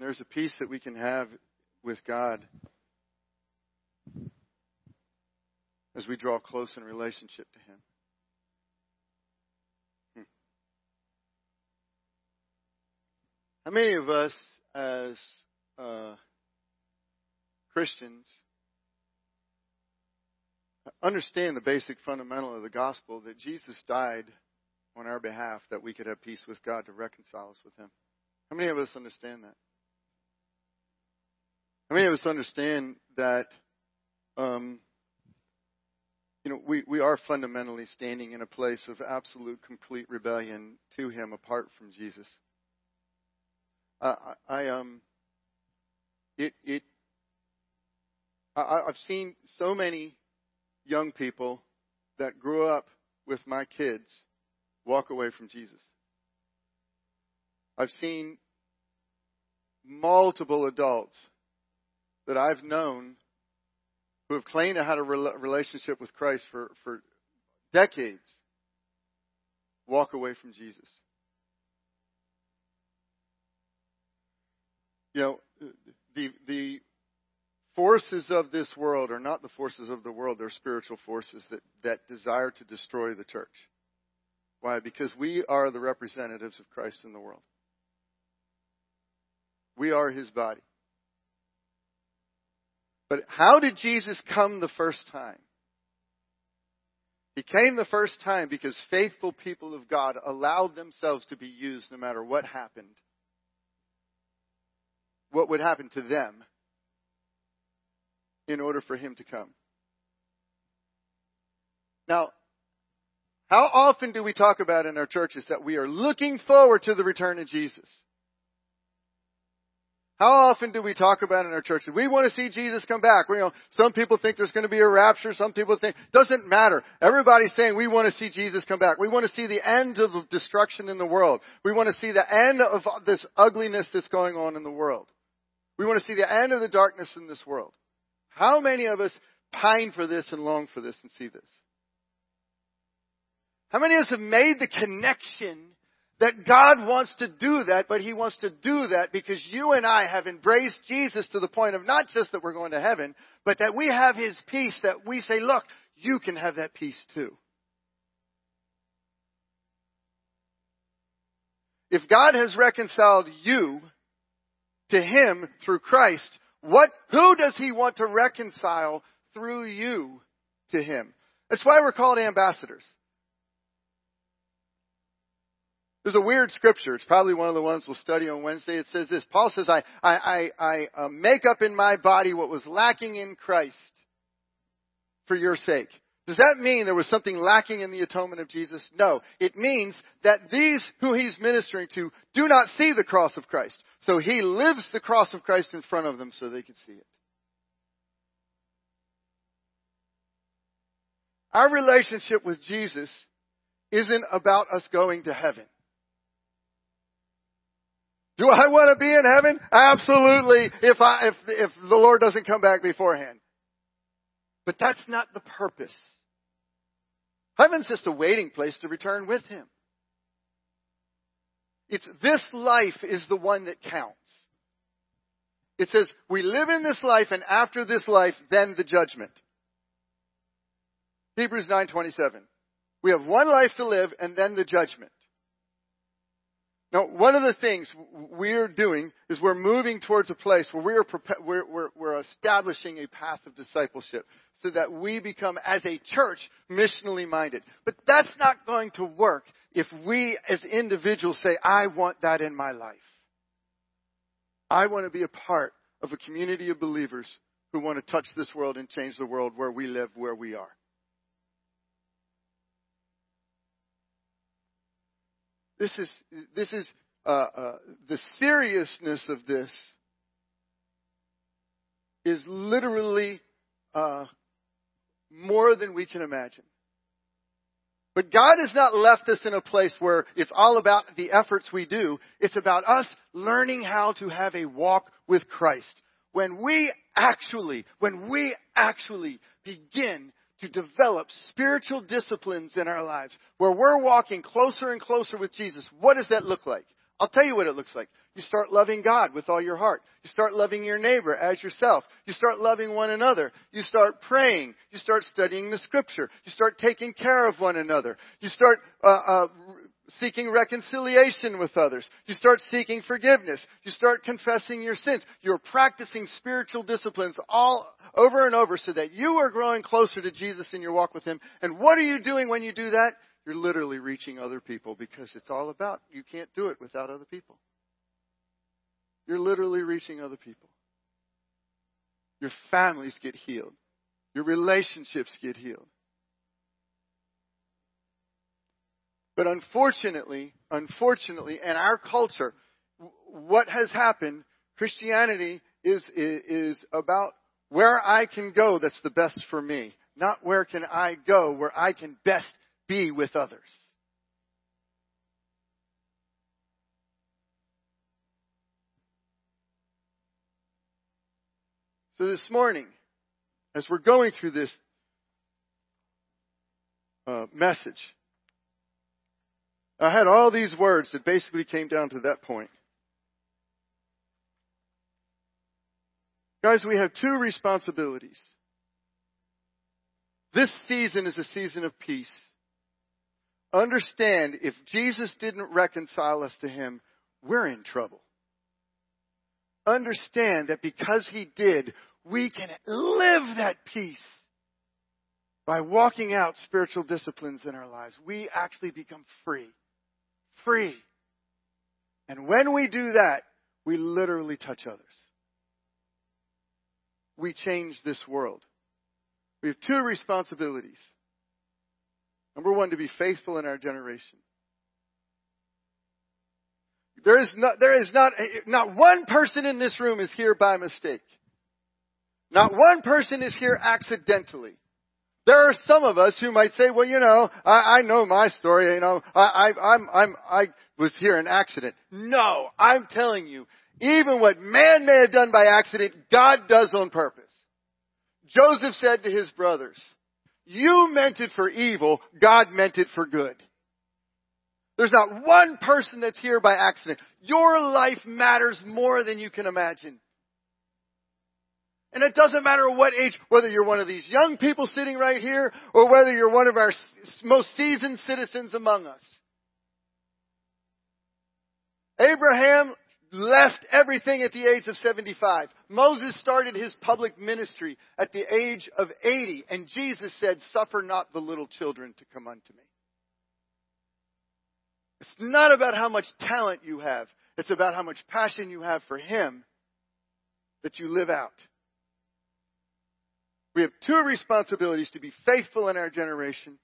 There's a peace that we can have with God as we draw close in relationship to Him. Hmm. How many of us, as uh, Christians, understand the basic fundamental of the gospel that Jesus died on our behalf that we could have peace with God to reconcile us with Him? How many of us understand that? How many of us understand that, um, you know, we, we are fundamentally standing in a place of absolute, complete rebellion to Him apart from Jesus? Uh, I, I um, it it. I, I've seen so many young people that grew up with my kids walk away from Jesus. I've seen multiple adults that I've known who have claimed to have a relationship with Christ for, for decades walk away from Jesus. You know, the, the forces of this world are not the forces of the world, they're spiritual forces that, that desire to destroy the church. Why? Because we are the representatives of Christ in the world. We are his body. But how did Jesus come the first time? He came the first time because faithful people of God allowed themselves to be used no matter what happened. What would happen to them in order for him to come. Now, how often do we talk about in our churches that we are looking forward to the return of Jesus? How often do we talk about in our church? We want to see Jesus come back. We, you know, some people think there's going to be a rapture. Some people think doesn't matter. Everybody's saying we want to see Jesus come back. We want to see the end of destruction in the world. We want to see the end of this ugliness that's going on in the world. We want to see the end of the darkness in this world. How many of us pine for this and long for this and see this? How many of us have made the connection that God wants to do that, but He wants to do that because you and I have embraced Jesus to the point of not just that we're going to heaven, but that we have His peace that we say, look, you can have that peace too. If God has reconciled you to Him through Christ, what, who does He want to reconcile through you to Him? That's why we're called ambassadors. There's a weird scripture. It's probably one of the ones we'll study on Wednesday. It says this. Paul says, I, I, I, I uh, make up in my body what was lacking in Christ for your sake. Does that mean there was something lacking in the atonement of Jesus? No. It means that these who he's ministering to do not see the cross of Christ. So he lives the cross of Christ in front of them so they can see it. Our relationship with Jesus isn't about us going to heaven. Do I want to be in heaven? Absolutely. If I, if, if the Lord doesn't come back beforehand. But that's not the purpose. Heaven's just a waiting place to return with Him. It's this life is the one that counts. It says, we live in this life and after this life, then the judgment. Hebrews 9:27. We have one life to live and then the judgment. Now, one of the things we're doing is we're moving towards a place where we're, we're, we're, establishing a path of discipleship so that we become, as a church, missionally minded. But that's not going to work if we as individuals say, I want that in my life. I want to be a part of a community of believers who want to touch this world and change the world where we live, where we are. This is, this is uh, uh, the seriousness of this is literally uh, more than we can imagine. But God has not left us in a place where it's all about the efforts we do. It's about us learning how to have a walk with Christ. When we actually, when we actually begin to develop spiritual disciplines in our lives where we're walking closer and closer with Jesus. What does that look like? I'll tell you what it looks like. You start loving God with all your heart. You start loving your neighbor as yourself. You start loving one another. You start praying. You start studying the scripture. You start taking care of one another. You start uh, uh, seeking reconciliation with others. You start seeking forgiveness. You start confessing your sins. You're practicing spiritual disciplines all over and over so that you are growing closer to Jesus in your walk with Him. And what are you doing when you do that? You're literally reaching other people because it's all about you can't do it without other people. You're literally reaching other people. Your families get healed. Your relationships get healed. But unfortunately, unfortunately, in our culture, what has happened, Christianity is, is, about where I can go that's the best for me, not where can I go where I can best be with others. So this morning, as we're going through this uh, message, I had all these words that basically came down to that point. Guys, we have two responsibilities. This season is a season of peace. Understand if Jesus didn't reconcile us to Him, we're in trouble. Understand that because He did, we can live that peace by walking out spiritual disciplines in our lives. We actually become free free. And when we do that, we literally touch others. We change this world. We have two responsibilities. Number one, to be faithful in our generation. There is not, there is not, not one person in this room is here by mistake. Not one person is here accidentally. There are some of us who might say, well, you know, I, I know my story, you know, I, I, I'm, I'm, I was here in accident. No, I'm telling you, Even what man may have done by accident, God does on purpose. Joseph said to his brothers, you meant it for evil, God meant it for good. There's not one person that's here by accident. Your life matters more than you can imagine. And it doesn't matter what age, whether you're one of these young people sitting right here or whether you're one of our most seasoned citizens among us. Abraham left everything at the age of 75. Moses started his public ministry at the age of 80, and Jesus said, Suffer not the little children to come unto me. It's not about how much talent you have, it's about how much passion you have for Him that you live out. We have two responsibilities to be faithful in our generation,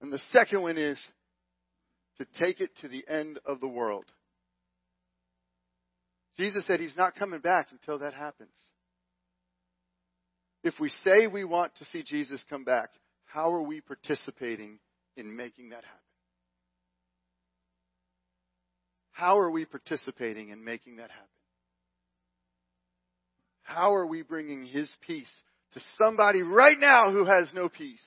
and the second one is to take it to the end of the world. Jesus said he's not coming back until that happens. If we say we want to see Jesus come back, how are we participating in making that happen? How are we participating in making that happen? How are we bringing His peace to somebody right now who has no peace?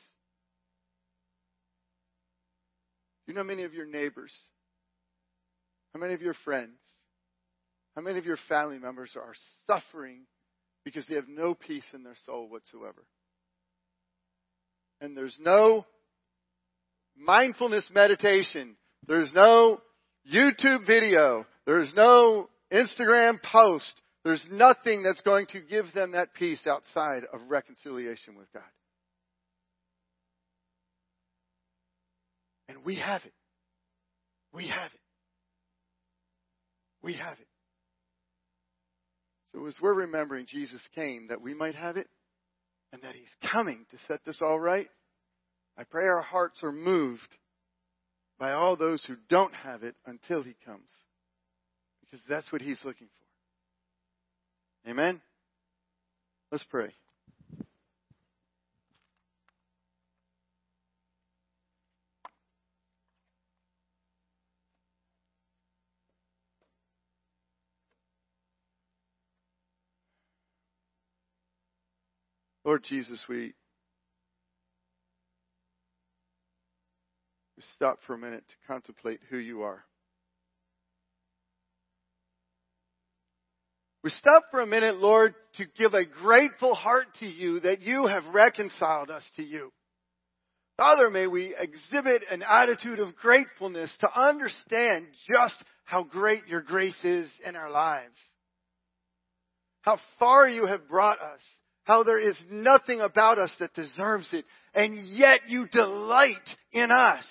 You know many of your neighbors? How many of your friends? How many of your family members are suffering because they have no peace in their soul whatsoever? And there's no mindfulness meditation. There's no YouTube video. There's no Instagram post. There's nothing that's going to give them that peace outside of reconciliation with God. And we have it. We have it. We have it. So as we're remembering Jesus came that we might have it and that he's coming to set this all right, I pray our hearts are moved by all those who don't have it until he comes. Because that's what he's looking for. Amen? Let's pray. Lord Jesus, we, we stop for a minute to contemplate who you are. We stop for a minute, Lord, to give a grateful heart to you that you have reconciled us to you. Father, may we exhibit an attitude of gratefulness to understand just how great your grace is in our lives. How far you have brought us how there is nothing about us that deserves it, and yet you delight in us.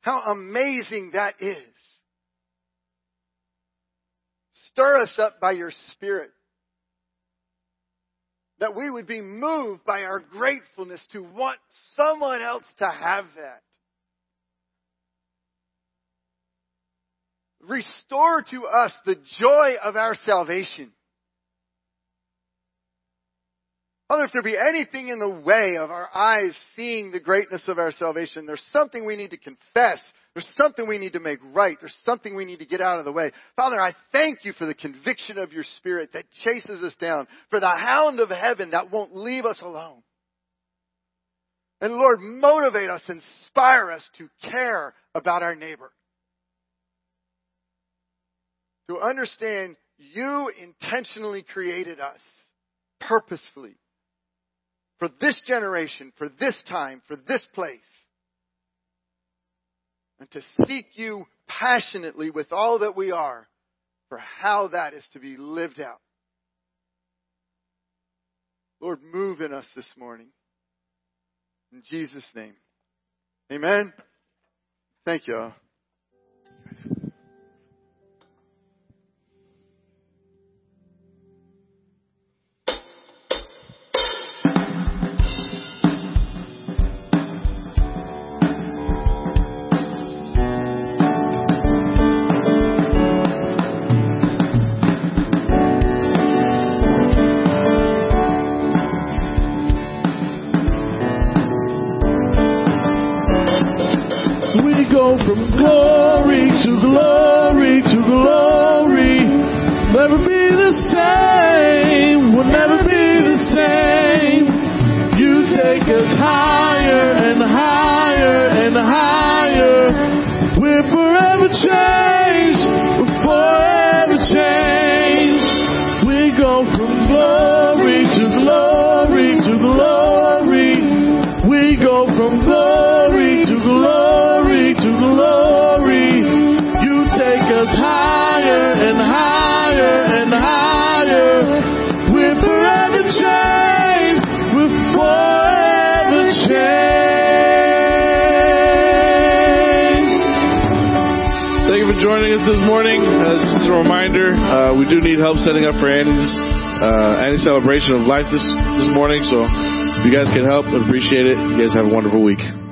How amazing that is. Stir us up by your Spirit. That we would be moved by our gratefulness to want someone else to have that. Restore to us the joy of our salvation. Father, if there be anything in the way of our eyes seeing the greatness of our salvation, there's something we need to confess. There's something we need to make right. There's something we need to get out of the way. Father, I thank you for the conviction of your spirit that chases us down, for the hound of heaven that won't leave us alone. And Lord, motivate us, inspire us to care about our neighbor. To understand you intentionally created us purposefully for this generation, for this time, for this place. And to seek you passionately with all that we are for how that is to be lived out. Lord, move in us this morning. In Jesus' name. Amen. Thank you. We from glory to glory to glory. Never be the same. We'll never be the same. You take us higher and higher and higher. We're forever changed. We do need help setting up for Annie's uh, Annie's celebration of life this this morning. So if you guys can help, appreciate it. You guys have a wonderful week.